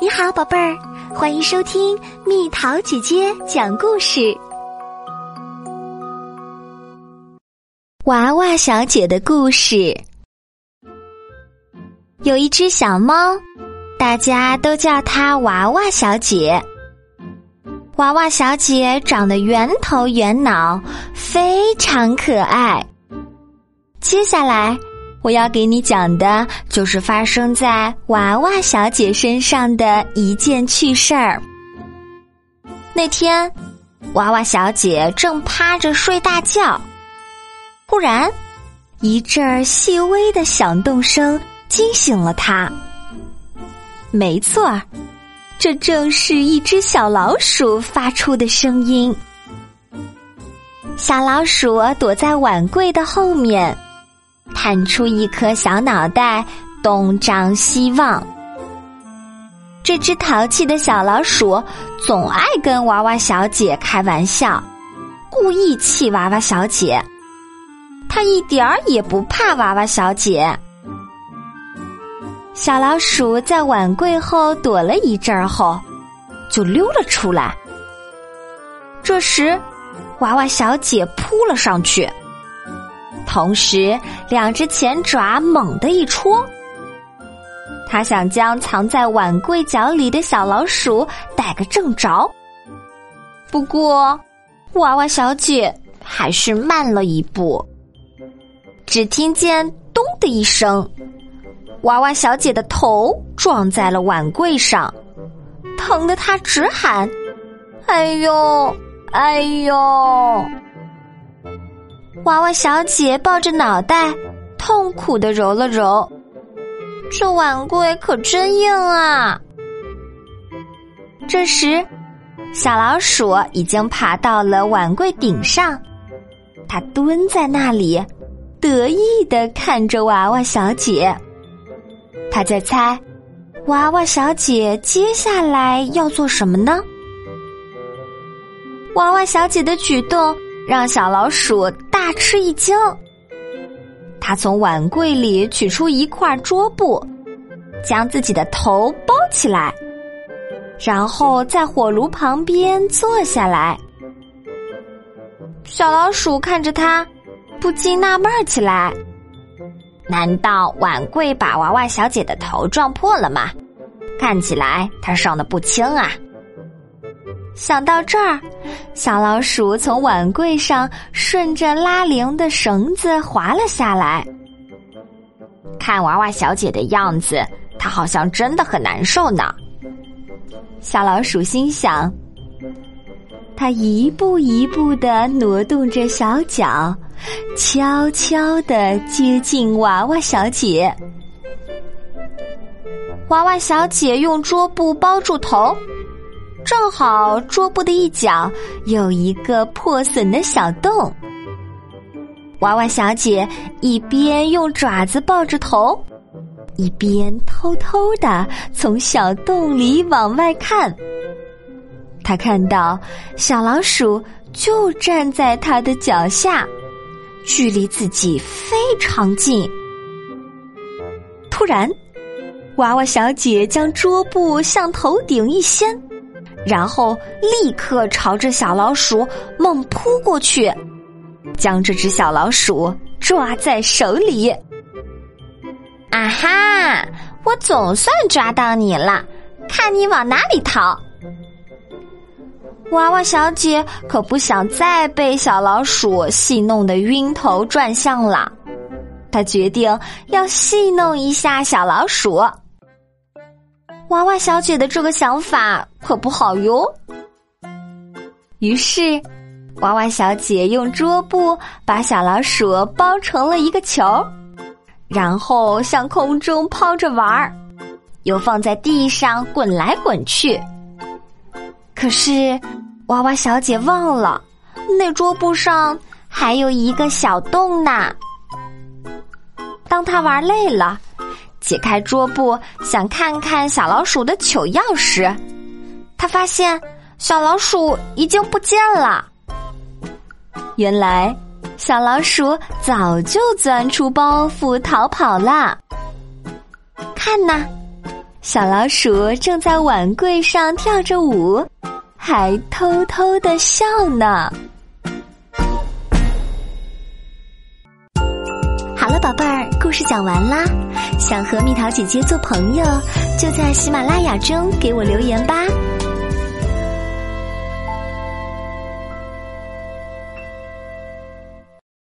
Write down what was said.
你好，宝贝儿，欢迎收听蜜桃姐姐讲故事。娃娃小姐的故事。有一只小猫，大家都叫它娃娃小姐。娃娃小姐长得圆头圆脑，非常可爱。接下来。我要给你讲的，就是发生在娃娃小姐身上的一件趣事儿。那天，娃娃小姐正趴着睡大觉，忽然，一阵儿细微的响动声惊醒了她。没错儿，这正是一只小老鼠发出的声音。小老鼠躲在碗柜的后面。探出一颗小脑袋，东张西望。这只淘气的小老鼠总爱跟娃娃小姐开玩笑，故意气娃娃小姐。它一点儿也不怕娃娃小姐。小老鼠在碗柜后躲了一阵儿后，就溜了出来。这时，娃娃小姐扑了上去。同时，两只前爪猛地一戳，他想将藏在碗柜角里的小老鼠逮个正着。不过，娃娃小姐还是慢了一步。只听见“咚”的一声，娃娃小姐的头撞在了碗柜上，疼得她直喊：“哎呦，哎呦！”娃娃小姐抱着脑袋，痛苦的揉了揉，这碗柜可真硬啊！这时，小老鼠已经爬到了碗柜顶上，它蹲在那里，得意的看着娃娃小姐。他在猜，娃娃小姐接下来要做什么呢？娃娃小姐的举动。让小老鼠大吃一惊。他从碗柜里取出一块桌布，将自己的头包起来，然后在火炉旁边坐下来。小老鼠看着他，不禁纳闷起来：难道碗柜把娃娃小姐的头撞破了吗？看起来他伤的不轻啊！想到这儿，小老鼠从碗柜上顺着拉铃的绳子滑了下来。看娃娃小姐的样子，她好像真的很难受呢。小老鼠心想，它一步一步的挪动着小脚，悄悄的接近娃娃小姐。娃娃小姐用桌布包住头。正好桌布的一角有一个破损的小洞，娃娃小姐一边用爪子抱着头，一边偷偷的从小洞里往外看。她看到小老鼠就站在她的脚下，距离自己非常近。突然，娃娃小姐将桌布向头顶一掀。然后立刻朝着小老鼠猛扑过去，将这只小老鼠抓在手里。啊哈！我总算抓到你了，看你往哪里逃！娃娃小姐可不想再被小老鼠戏弄的晕头转向了，她决定要戏弄一下小老鼠。娃娃小姐的这个想法可不好哟。于是，娃娃小姐用桌布把小老鼠包成了一个球，然后向空中抛着玩儿，又放在地上滚来滚去。可是，娃娃小姐忘了，那桌布上还有一个小洞呢。当她玩累了。解开桌布，想看看小老鼠的糗样时，他发现小老鼠已经不见了。原来，小老鼠早就钻出包袱逃跑了。看呐，小老鼠正在碗柜上跳着舞，还偷偷的笑呢。宝贝儿，故事讲完啦。想和蜜桃姐姐做朋友，就在喜马拉雅中给我留言吧。